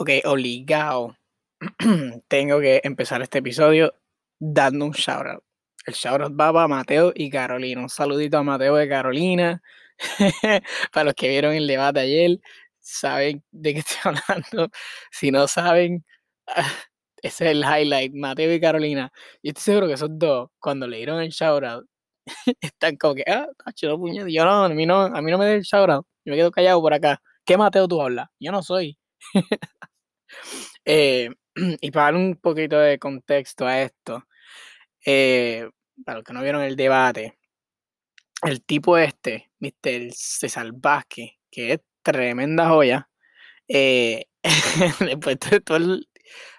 Ok, obligado. Tengo que empezar este episodio dando un shoutout. El shoutout va para Mateo y Carolina. Un saludito a Mateo de Carolina. para los que vieron el debate ayer, saben de qué estoy hablando. Si no saben, ese es el highlight. Mateo y Carolina. Yo estoy seguro que esos dos, cuando le dieron el shoutout, están como que, ah, chido puñete. Yo no, a mí no, a mí no me da el shoutout. Yo me quedo callado por acá. ¿Qué Mateo tú hablas? Yo no soy. Eh, y para dar un poquito de contexto a esto, eh, para los que no vieron el debate, el tipo este, Mr. César Vázquez, que es tremenda joya, eh, después de todo el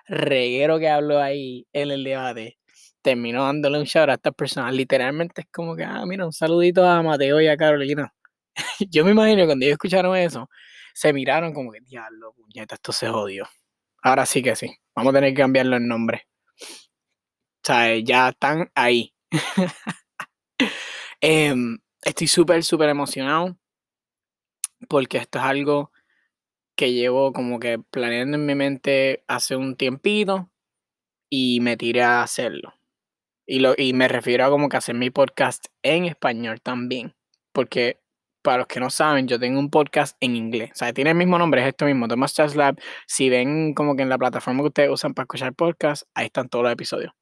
reguero que habló ahí en el debate, terminó dándole un shout a estas personas. Literalmente es como que, ah, mira, un saludito a Mateo y a Carolina. Yo me imagino cuando ellos escucharon eso, se miraron como que, diablo, puñeta, esto se jodió. Ahora sí que sí. Vamos a tener que cambiarlo el nombre. O sea, ya están ahí. Em, estoy súper, súper emocionado porque esto es algo que llevo como que planeando en mi mente hace un tiempito y me tiré a hacerlo. Y, lo, y me refiero a como que hacer mi podcast en español también. Porque para los que no saben, yo tengo un podcast en inglés. O sea, tiene el mismo nombre, es esto mismo, Thomas Chas Lab. Si ven como que en la plataforma que ustedes usan para escuchar podcast, ahí están todos los episodios.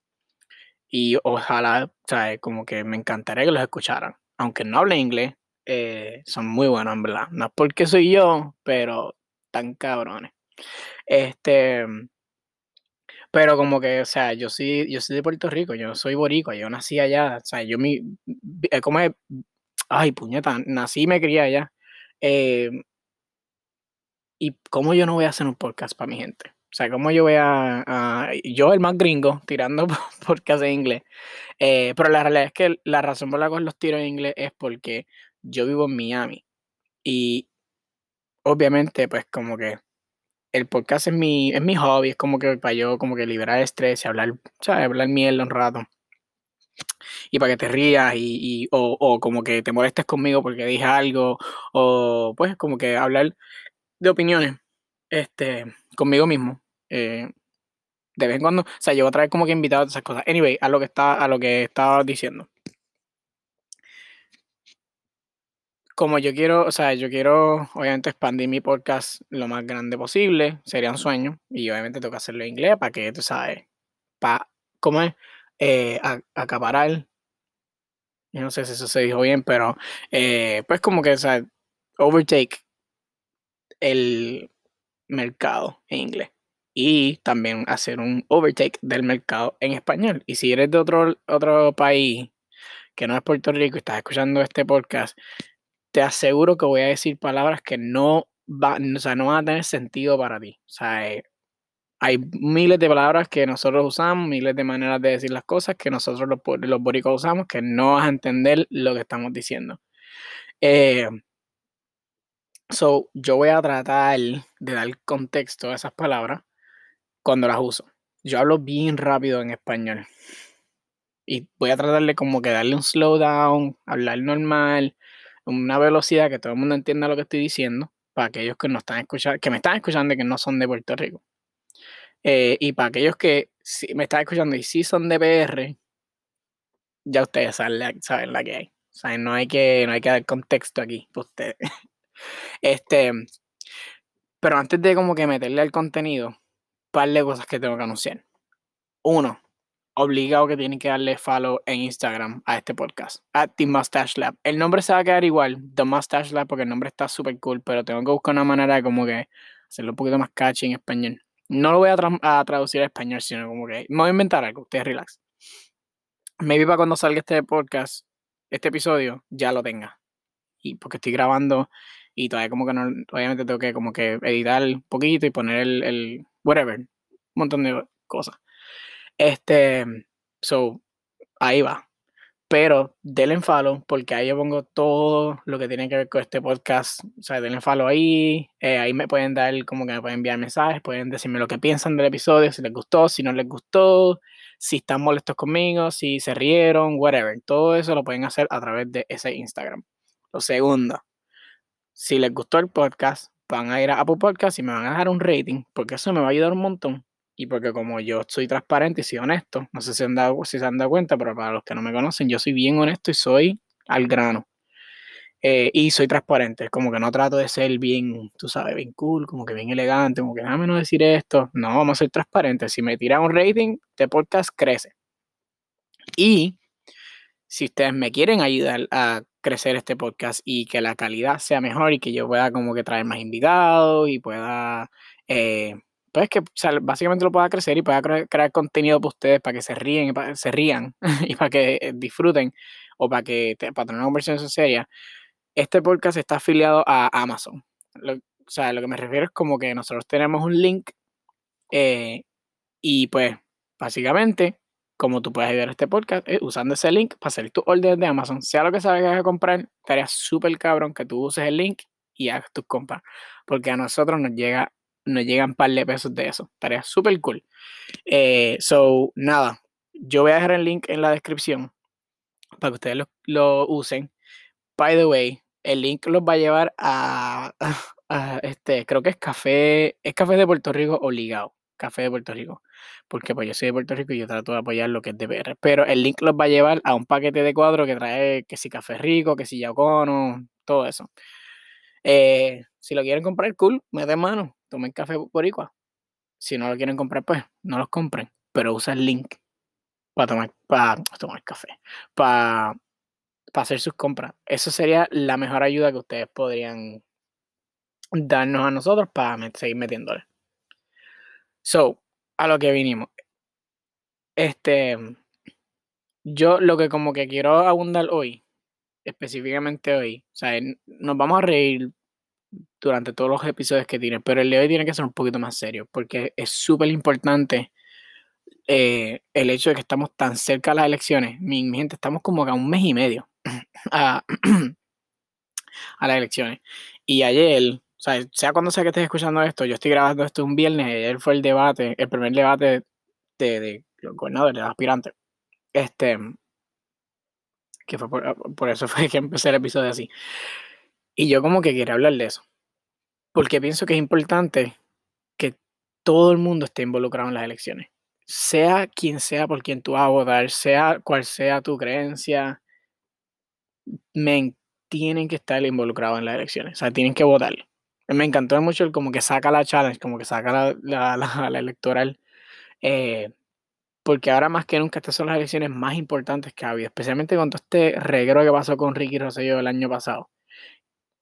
Y ojalá, sea, como que me encantaría que los escucharan. Aunque no hable inglés, eh, son muy buenos, en verdad. No es porque soy yo, pero tan cabrones. Este. Pero como que, o sea, yo soy, yo soy de Puerto Rico, yo soy boricua, yo nací allá, o sea, yo mi, como es, Ay, puñeta, nací y me crié allá. Em, ¿Y cómo yo no voy a hacer un podcast para mi gente? O sea, ¿cómo yo voy a. yo, el más gringo, tirando podcast en inglés. Eh, pero la realidad es que la razón por la cual los tiro en inglés es porque yo vivo en Miami. Y obviamente, pues, como que el podcast es mi, es mi hobby, es como que para yo, como que liberar estrés y hablar, ¿sabes? Hablar mierda un rato y para que te rías y, o, como que te molestes conmigo porque dije algo o pues como que hablar de opiniones este conmigo mismo eh, de vez en cuando o sea yo otra vez como que invitado a esas cosas anyway a lo que está a lo que estaba diciendo como yo quiero, o sea, yo quiero obviamente expandir mi podcast lo más grande posible, sería un sueño, y obviamente tengo que hacerlo en inglés para que, tú sabes, para, ¿cómo es? Eh, acaparar. Yo no sé si eso se dijo bien, pero eh, pues como que, o sea, overtake el mercado en inglés y también hacer un overtake del mercado en español. Y si eres de otro, otro país que no es Puerto Rico y estás escuchando este podcast, te aseguro que voy a decir palabras que no, va, o sea, no van a tener sentido para ti. O sea, eh, hay miles de palabras que nosotros usamos, miles de maneras de decir las cosas que nosotros los, los boricos usamos, que no vas a entender lo que estamos diciendo. Eh, so, yo voy a tratar de dar contexto a esas palabras cuando las uso. Yo hablo bien rápido en español. Y voy a tratar de como que darle un slowdown, hablar normal, una velocidad que todo el mundo entienda lo que estoy diciendo, para aquellos que no están escuchando, que me están escuchando y que no son de Puerto Rico. Eh, y para aquellos que me están escuchando y sí son de PR, ya ustedes saben la, que hay. O no hay que, no hay que dar contexto aquí para ustedes. Este, pero antes de como que meterle al contenido, un par de cosas que tengo que anunciar. Uno, obligado que tienen que darle follow en Instagram a este podcast, a The Mustache Lab. El nombre se va a quedar igual, The Mustache Lab, porque el nombre está súper cool, pero tengo que buscar una manera de como que hacerlo un poquito más catchy en español. No lo voy a, traducir a español, sino como que me voy a inventar algo, ustedes relax. Maybe para cuando salga este podcast, este episodio, ya lo tenga. Y porque estoy grabando y todavía como que no, obviamente tengo que como que editar un poquito y poner el, el whatever, un montón de cosas. Este, so, ahí va. Pero denle follow porque ahí yo pongo todo lo que tiene que ver con este podcast. O sea, denle follow ahí. Eh, ahí me pueden dar, como que me pueden enviar mensajes, pueden decirme lo que piensan del episodio, si les gustó, si no les gustó, si están molestos conmigo, si se rieron, whatever. Todo eso lo pueden hacer a través de ese Instagram. Lo segundo, si les gustó el podcast, van a ir a Apple Podcast y me van a dejar un rating, porque eso me va a ayudar un montón. Y porque como yo soy transparente y soy honesto, no sé si, han dado, si se han dado cuenta, pero para los que no me conocen, yo soy bien honesto y soy al grano. Eh, y soy transparente, como que no trato de ser bien, tú sabes, bien cool, como que bien elegante, como que déjame no decir esto. No, vamos a ser transparentes. Si me tiran un rating, este podcast crece. Y si ustedes me quieren ayudar a crecer este podcast y que la calidad sea mejor y que yo pueda como que traer más invitados y pueda, eh, pues que básicamente lo pueda crecer y pueda crear contenido para ustedes para que se ríen, se rían y para que eh, disfruten o para que para tener una conversación seria, este podcast está afiliado a Amazon. o sea, lo que me refiero es como que nosotros tenemos un link eh, y pues básicamente como tú puedes ayudar a este podcast usando ese link para hacer tu orden de Amazon. Sea lo que sabes que vas a comprar, estaría súper cabrón que tú uses el link y hagas tus compras. Porque a nosotros nos llega nos llegan un par de pesos de eso. Estaría súper cool. Eh, so, nada. Yo voy a dejar el link en la descripción para que ustedes lo, usen. By the way, el link los va a llevar a, a, este, creo que es café, es café de Puerto Rico obligado. Café de Puerto Rico. Porque pues yo soy de Puerto Rico y yo trato de apoyar lo que es de PR. Pero el link los va a llevar a un paquete de cuadro que trae que si café rico, que si yacono, todo eso. Eh, si lo quieren comprar, cool, de mano, tomen café por igual. Si no lo quieren comprar, pues no los compren. Pero usa el link para tomar, para tomar café. Para, para hacer sus compras. Eso sería la mejor ayuda que ustedes podrían darnos a nosotros para seguir metiéndole. So, a lo que vinimos. Este, yo lo que como que quiero abundar hoy, específicamente hoy, o sea, nos vamos a reír durante todos los episodios que tiene, pero el de hoy tiene que ser un poquito más serio, porque es súper importante eh, el hecho de que estamos tan cerca de las elecciones. Mi, gente, estamos como a un mes y medio a, a las elecciones. Y ayer o sea, sea cuando sea que estés escuchando esto, yo estoy grabando esto un viernes, ayer fue el debate, el primer debate de, los gobernadores, de los aspirantes. Este, que fue por, eso fue que empecé el episodio así. Y yo como que quería hablar de eso. Porque pienso que es importante que todo el mundo esté involucrado en las elecciones. Sea quien sea por quien tú vas a votar, sea cual sea tu creencia, men, tienen que estar involucrados en las elecciones. O sea, tienen que votar. Me encantó mucho el como que saca la challenge, como que saca la, la, electoral. Eh, porque ahora más que nunca estas son las elecciones más importantes que ha habido, especialmente con todo este reguero que pasó con Ricky Rosselló el año pasado.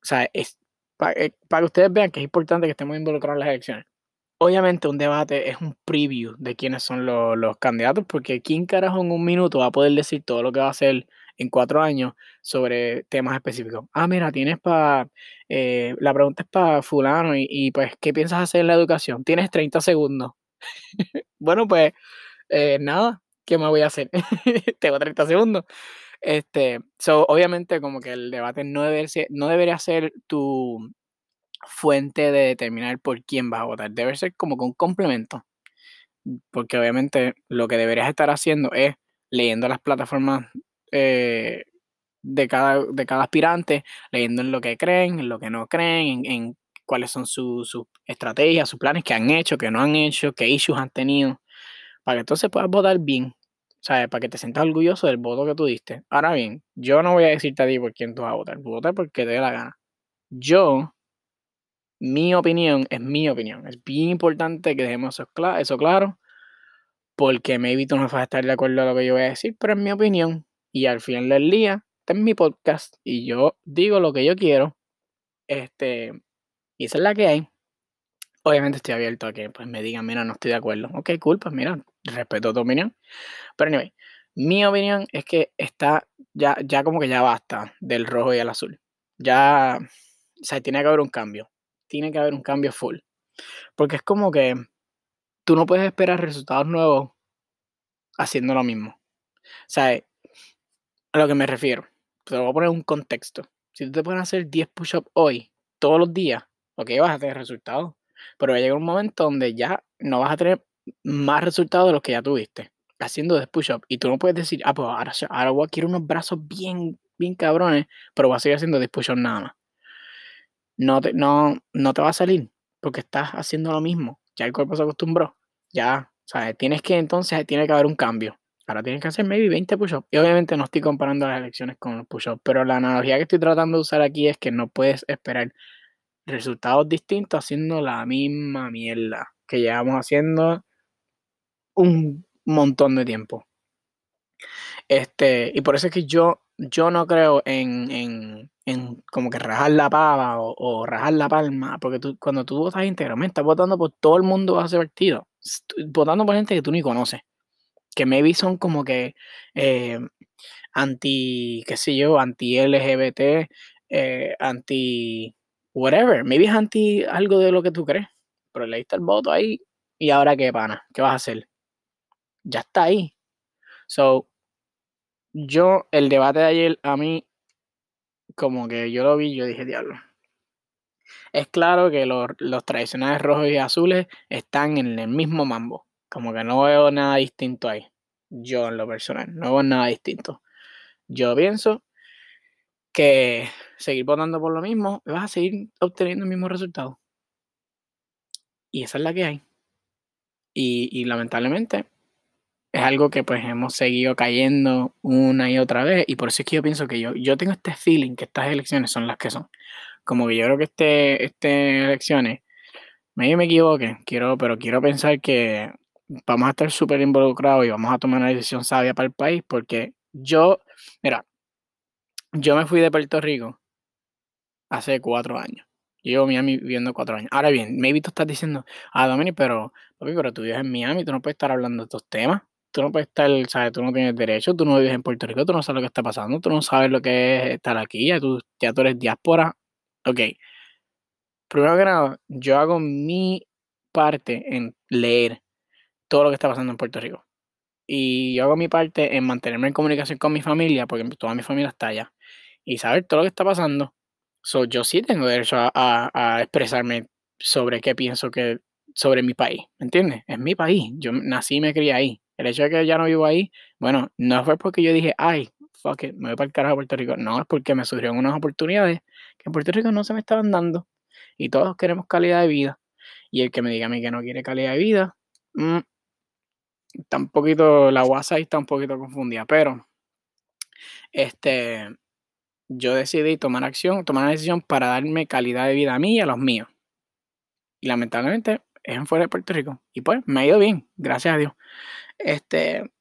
O sea, es eh, para que ustedes vean que es importante que estemos involucrados en las elecciones. Obviamente un debate es un preview de quiénes son los, los candidatos, porque ¿quién carajo en un minuto va a poder decir todo lo que va a hacer en cuatro años sobre temas específicos. Ah, mira, tienes para, eh, la pregunta es para fulano y, pues, ¿qué piensas hacer en la educación? Tienes 30 segundos. bueno, pues, eh, nada, ¿qué me voy a hacer? Tengo 30 segundos. Este, so, obviamente como que el debate no, debe ser, no debería ser tu fuente de determinar por quién vas a votar. Debe ser como que un complemento. Porque obviamente lo que deberías estar haciendo es leyendo las plataformas eh, de, cada, de cada aspirante, leyendo en lo que creen, en lo que no creen, en, cuáles son sus estrategias, sus planes que han hecho, que no han hecho, qué issues han tenido, para que entonces puedas votar bien, ¿sabes? Para que te sientas orgulloso del voto que tú diste. Ahora bien, yo no voy a decirte a ti por quién tú vas a votar, votar porque te dé la gana. Yo, mi opinión es mi opinión. Es bien importante que dejemos eso, eso claro, porque maybe tú no vas a estar de acuerdo a lo que yo voy a decir, pero es mi opinión. Y al final del día, este es mi podcast y yo digo lo que yo quiero. Este, y esa es la que hay. Obviamente estoy abierto a que pues, me digan, mira, no estoy de acuerdo. Ok, cool, pues mira, respeto tu opinión. Pero anyway, mi opinión es que está, ya, ya como que ya basta del rojo y el azul. Ya, o sea, tiene que haber un cambio. Tiene que haber un cambio full. Porque es como que tú no puedes esperar resultados nuevos haciendo lo mismo. O sea, a lo que me refiero, te voy a poner un contexto. Si tú te a hacer 10 push-ups hoy, todos los días, ok, vas a tener resultados. Pero va a llegar un momento donde ya no vas a tener más resultados de los que ya tuviste haciendo 10 push-ups. Y tú no puedes decir, ah, pues ahora, ahora voy a quiero unos brazos bien, bien cabrones, pero voy a seguir haciendo 10 push-ups nada más. no te, no, no te va a salir porque estás haciendo lo mismo. Ya el cuerpo se acostumbró. Ya, sea, tienes que entonces, tiene que haber un cambio. Ahora tienes que hacer maybe 20 push-ups. Y obviamente no estoy comparando las elecciones con los push-ups, pero la analogía que estoy tratando de usar aquí es que no puedes esperar resultados distintos haciendo la misma mierda que llevamos haciendo un montón de tiempo. Este, y por eso es que yo, yo no creo en, en, en como que rajar la pava o, o, rajar la palma, porque tú, cuando tú votas íntegramente, estás votando por todo el mundo a partido, votando por gente que tú ni conoces, que maybe son como que eh, anti, qué sé yo, anti LGBT, eh, anti whatever, maybe es anti algo de lo que tú crees, pero le diste el voto ahí y ahora qué pana, ¿qué vas a hacer? Ya está ahí. So, yo, el debate de ayer, a mí, como que yo lo vi, yo dije, diablo. Es claro que los, los tradicionales rojos y azules están en el mismo mambo. Como que no veo nada distinto ahí. Yo, en lo personal, no veo nada distinto. Yo pienso que seguir votando por lo mismo, vas a seguir obteniendo el mismo resultado. Y esa es la que hay. Y, y lamentablemente, es algo que pues hemos seguido cayendo una y otra vez y por eso es que yo pienso que yo, yo tengo este feeling que estas elecciones son las que son. Como que yo creo que este, este elecciones, medio me equivoque, quiero, pero quiero pensar que vamos a estar súper involucrados y vamos a tomar una decisión sabia para el país porque yo, mira, yo me fui de Puerto Rico hace cuatro años. Llevo Miami viviendo cuatro años. Ahora bien, maybe tú estás diciendo, ah, Dominic, pero, papi, pero tú vives en Miami, tú no puedes estar hablando de estos temas tú no puedes estar, ¿sabes? Tú no tienes derecho, tú no vives en Puerto Rico, tú no sabes lo que está pasando, tú no sabes lo que es estar aquí, ya tú, ya tú eres diáspora. Ok. Primero que nada, yo hago mi parte en leer todo lo que está pasando en Puerto Rico. Y yo hago mi parte en mantenerme en comunicación con mi familia, porque toda mi familia está allá. Y saber todo lo que está pasando. So, yo sí tengo derecho a, a expresarme sobre qué pienso que sobre mi país, ¿me entiendes? Es mi país, yo nací y me crié ahí. El hecho de que ya no vivo ahí, bueno, no fue porque yo dije, ay, fuck it, me voy para el carajo a Puerto Rico. No, es porque me surgieron unas oportunidades que en Puerto Rico no se me estaban dando. Y todos queremos calidad de vida. Y el que me diga a mí que no quiere calidad de vida, mmm, está un poquito, la WhatsApp está un poquito confundida. Pero, este, yo decidí tomar acción, tomar una decisión para darme calidad de vida a mí y a los míos. Y lamentablemente es en fuera de Puerto Rico. Y pues me ha ido bien, gracias a Dios. Este,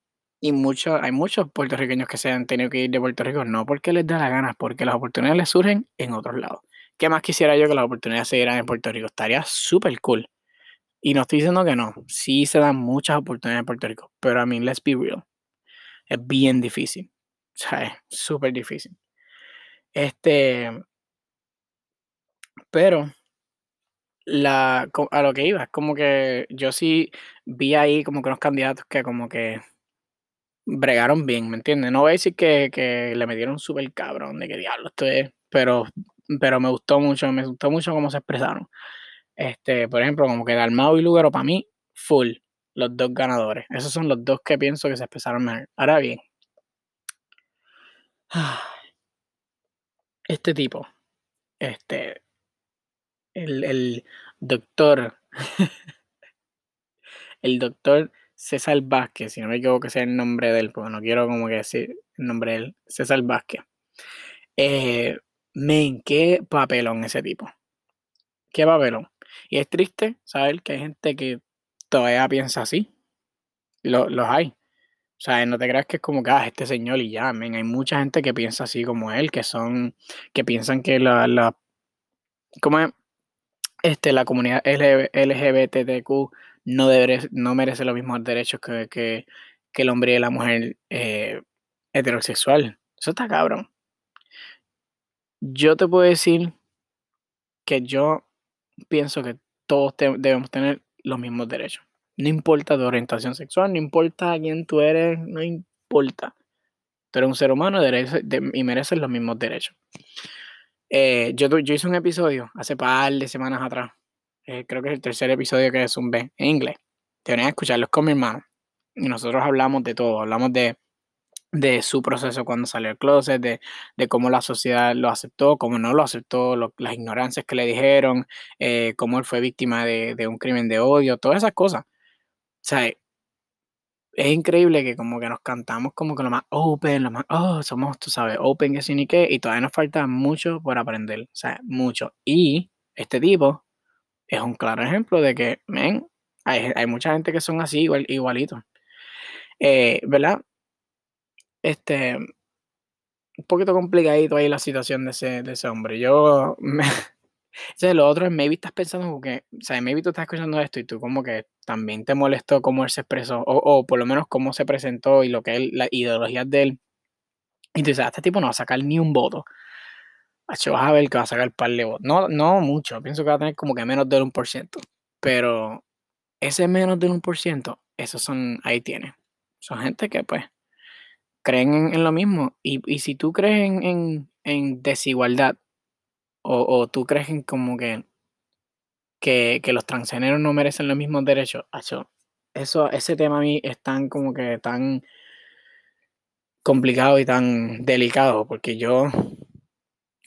y muchos, hay muchos puertorriqueños que se han tenido que ir de Puerto Rico, no porque les da la gana, porque las oportunidades les surgen en otros lados. ¿Qué más quisiera yo que las oportunidades se dieran en Puerto Rico? Estaría súper cool. Y no estoy diciendo que no, sí se dan muchas oportunidades en Puerto Rico, pero a mí, let's be real, es bien difícil. O sea, es súper difícil. Este, pero la, a lo que iba, como que yo sí vi ahí como que unos candidatos que como que bregaron bien, ¿me entiendes? No voy a decir que, que le metieron súper cabrón, de que diablo esto es, pero, pero me gustó mucho, me gustó mucho cómo se expresaron. Este, por ejemplo, como que Dalmao y Lugaro para mí, full, los dos ganadores. Esos son los dos que pienso que se expresaron mejor. Ahora bien, este tipo, este, el, el doctor, el doctor César Vázquez, si no me equivoco que sea el nombre de él, porque no quiero como que decir el nombre de él, César Vázquez. Eh, men, qué papelón ese tipo. Qué papelón. Y es triste saber que hay gente que todavía piensa así. Lo, los hay. O sea, no te creas que es como que, ah, este señor y ya, men. Hay mucha gente que piensa así como él, que son, que piensan que la, la ¿cómo es? Este, la comunidad LGBTQ no, merece los mismos derechos que, que, que el hombre y la mujer eh, heterosexual. Eso está cabrón. Yo te puedo decir que yo pienso que todos debemos tener los mismos derechos. No importa tu orientación sexual, no importa quién tú eres, no importa. Tú eres un ser humano y mereces los mismos derechos. Eh, yo, yo hice un episodio hace par de semanas atrás. Eh, creo que es el tercer episodio que es un B en inglés. Deberían escucharlos con mi hermano. Y nosotros hablamos de todo. Hablamos de de su proceso cuando salió del closet, de, de cómo la sociedad lo aceptó, cómo no lo aceptó, las ignorancias que le dijeron, eh, cómo él fue víctima de, de, un crimen de odio, todas esas cosas. O sea, es increíble que como que nos cantamos como que lo más open, lo más, oh, somos, tú sabes, open que sí ni qué, y todavía nos falta mucho por aprender, o sea, mucho. Y este tipo es un claro ejemplo de que, men, hay, hay mucha gente que son así, igual, igualitos. Eh, ¿Verdad? Este, un poquito complicadito ahí la situación de ese, de ese hombre. Yo, me, o lo otro es, maybe estás pensando como que, o sea, maybe tú estás escuchando esto y tú como que también te molestó cómo él se expresó, o, o por lo menos cómo se presentó y lo que él, la ideología de él. Y tú dices, ah, este tipo no va a sacar ni un voto. Vas a ver que va a sacar par de votos. No, no mucho, pienso que va a tener como que menos del 1%. Pero ese menos del 1%, esos son, ahí tiene. Son gente que pues creen en, lo mismo. Y, y, si tú crees en, en, en desigualdad o, tú crees en como que, que, que, los transgéneros no merecen los mismos derechos, eso, ese tema a mí es tan como que tan complicado y tan delicado porque yo,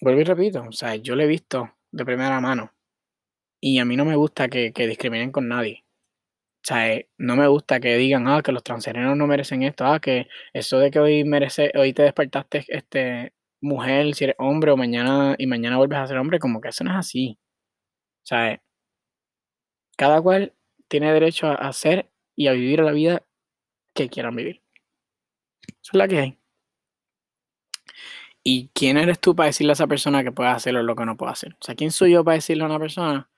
vuelvo y repito, o sea, yo lo he visto de primera mano y a mí no me gusta que, que discriminen con nadie. O sea, eh, no me gusta que digan, ah, que los transgéneros no merecen esto, ah, que eso de que hoy merece, hoy te despertaste este mujer, si eres hombre, o mañana, y mañana vuelves a ser hombre, como que eso no es así. O sea, cada cual tiene derecho a hacer y a vivir la vida que quieran vivir. Eso es la que hay. ¿Y quién eres tú para decirle a esa persona que puede hacerlo o lo que no puede hacer? O sea, ¿quién soy yo para decirle a una persona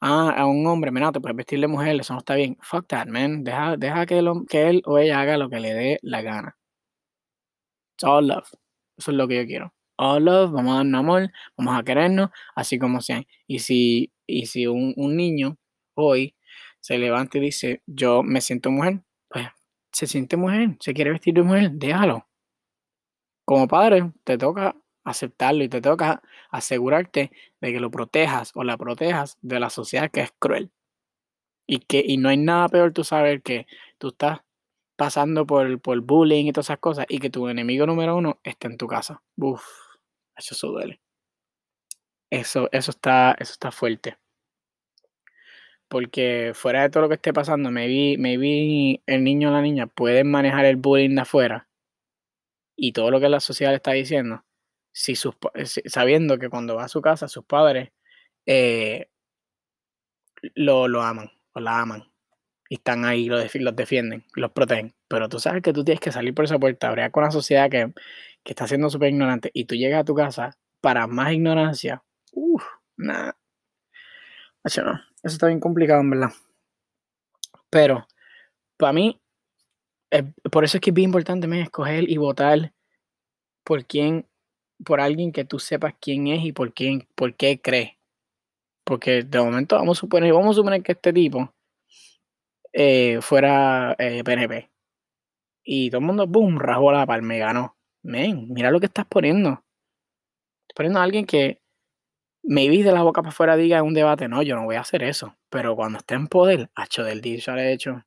ah, a un hombre, mira, te puedes vestir mujer, eso no está bien. Fuck that, man. Deja, deja que, él, que él o ella haga lo que le dé la gana. It's all love. Eso es lo que yo quiero. All love, vamos a darnos amor, vamos a querernos, así como sean. Y si, y si un, un niño hoy se levanta y dice, yo me siento mujer, pues se siente mujer, se quiere vestir de mujer, déjalo. Como padre, te toca aceptarlo y te toca asegurarte de que lo protejas o la protejas de la sociedad que es cruel. Y que y no hay nada peor tú saber que tú estás pasando por, por bullying y todas esas cosas y que tu enemigo número uno esté en tu casa. Uf, eso, duele. Eso, eso, está, eso está fuerte. Porque fuera de todo lo que esté pasando, maybe, maybe el niño o la niña pueden manejar el bullying de afuera y todo lo que la sociedad le está diciendo si eh, sabiendo que cuando va a su casa sus padres eh, lo, lo, aman o la aman y están ahí, lo los defienden, los protegen. Pero tú sabes que tú tienes que salir por esa puerta, habría con una sociedad que, que está siendo súper ignorante y tú llegas a tu casa para más ignorancia. Uff, nada. No, eso está bien complicado, en verdad. Pero, para mí, por eso es que es bien importante escoger y votar por quién por alguien que tú sepas quién es y por, quién, por qué cree. Porque de momento vamos a suponer, vamos a suponer que este tipo eh, fuera PNP. Eh, y todo el mundo, boom, rajó la palma y ganó. Men, mira lo que estás poniendo. Estás poniendo a alguien que me vi de la boca para afuera diga en un debate, no, yo no voy a hacer eso. Pero cuando esté en poder, hecho del dicho al hecho,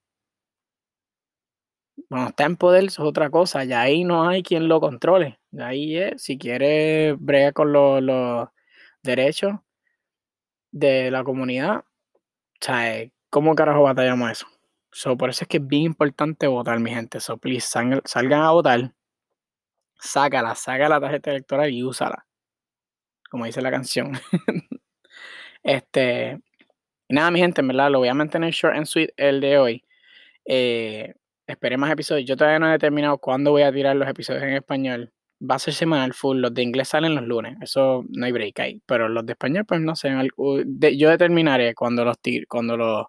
cuando está en poder es otra cosa, ya ahí no hay quien lo controle. Ahí es, si quiere brega con los, derechos de la comunidad, ¿sabes? ¿Cómo carajo batallamos eso? So, por eso es que es bien importante votar, mi gente. So, please, salgan, a votar. Sácala, saca la tarjeta electoral y úsala. Como dice la canción. este. nada, mi gente, en verdad, lo voy a mantener short and sweet el de hoy. Eh, Esperé más episodios. Yo todavía no he determinado cuándo voy a tirar los episodios en español. Va a ser semanal full. Los de inglés salen los lunes. Eso no hay break ahí. Pero los de español, pues no sé. Yo determinaré cuando los cuando los,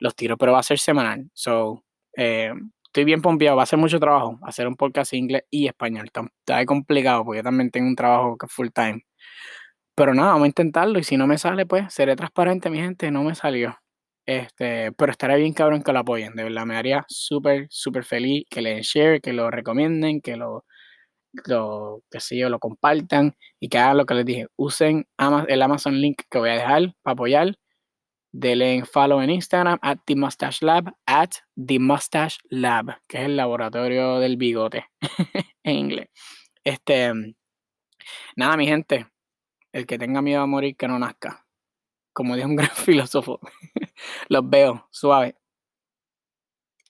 los tiro. Pero va a ser semanal. So, eh, estoy bien pompeado. Va a ser mucho trabajo hacer un podcast inglés y español. Está complicado porque yo también tengo un trabajo full time. Pero nada, vamos a intentarlo. Y si no me sale, pues seré transparente, mi gente. No me salió. Este, pero estaría bien cabrón que lo apoyen, de verdad, me haría súper, súper feliz que le den share, que lo recomienden, que lo, lo, que sé yo, lo compartan y que hagan lo que les dije. Usen el Amazon link que voy a dejar para apoyar Denle en follow en Instagram, at The Mustache Lab, at The Mustache Lab, que es el laboratorio del bigote en inglés. Este, nada, mi gente, el que tenga miedo a morir, que no nazca. Como dijo un gran filósofo. Los veo, suave.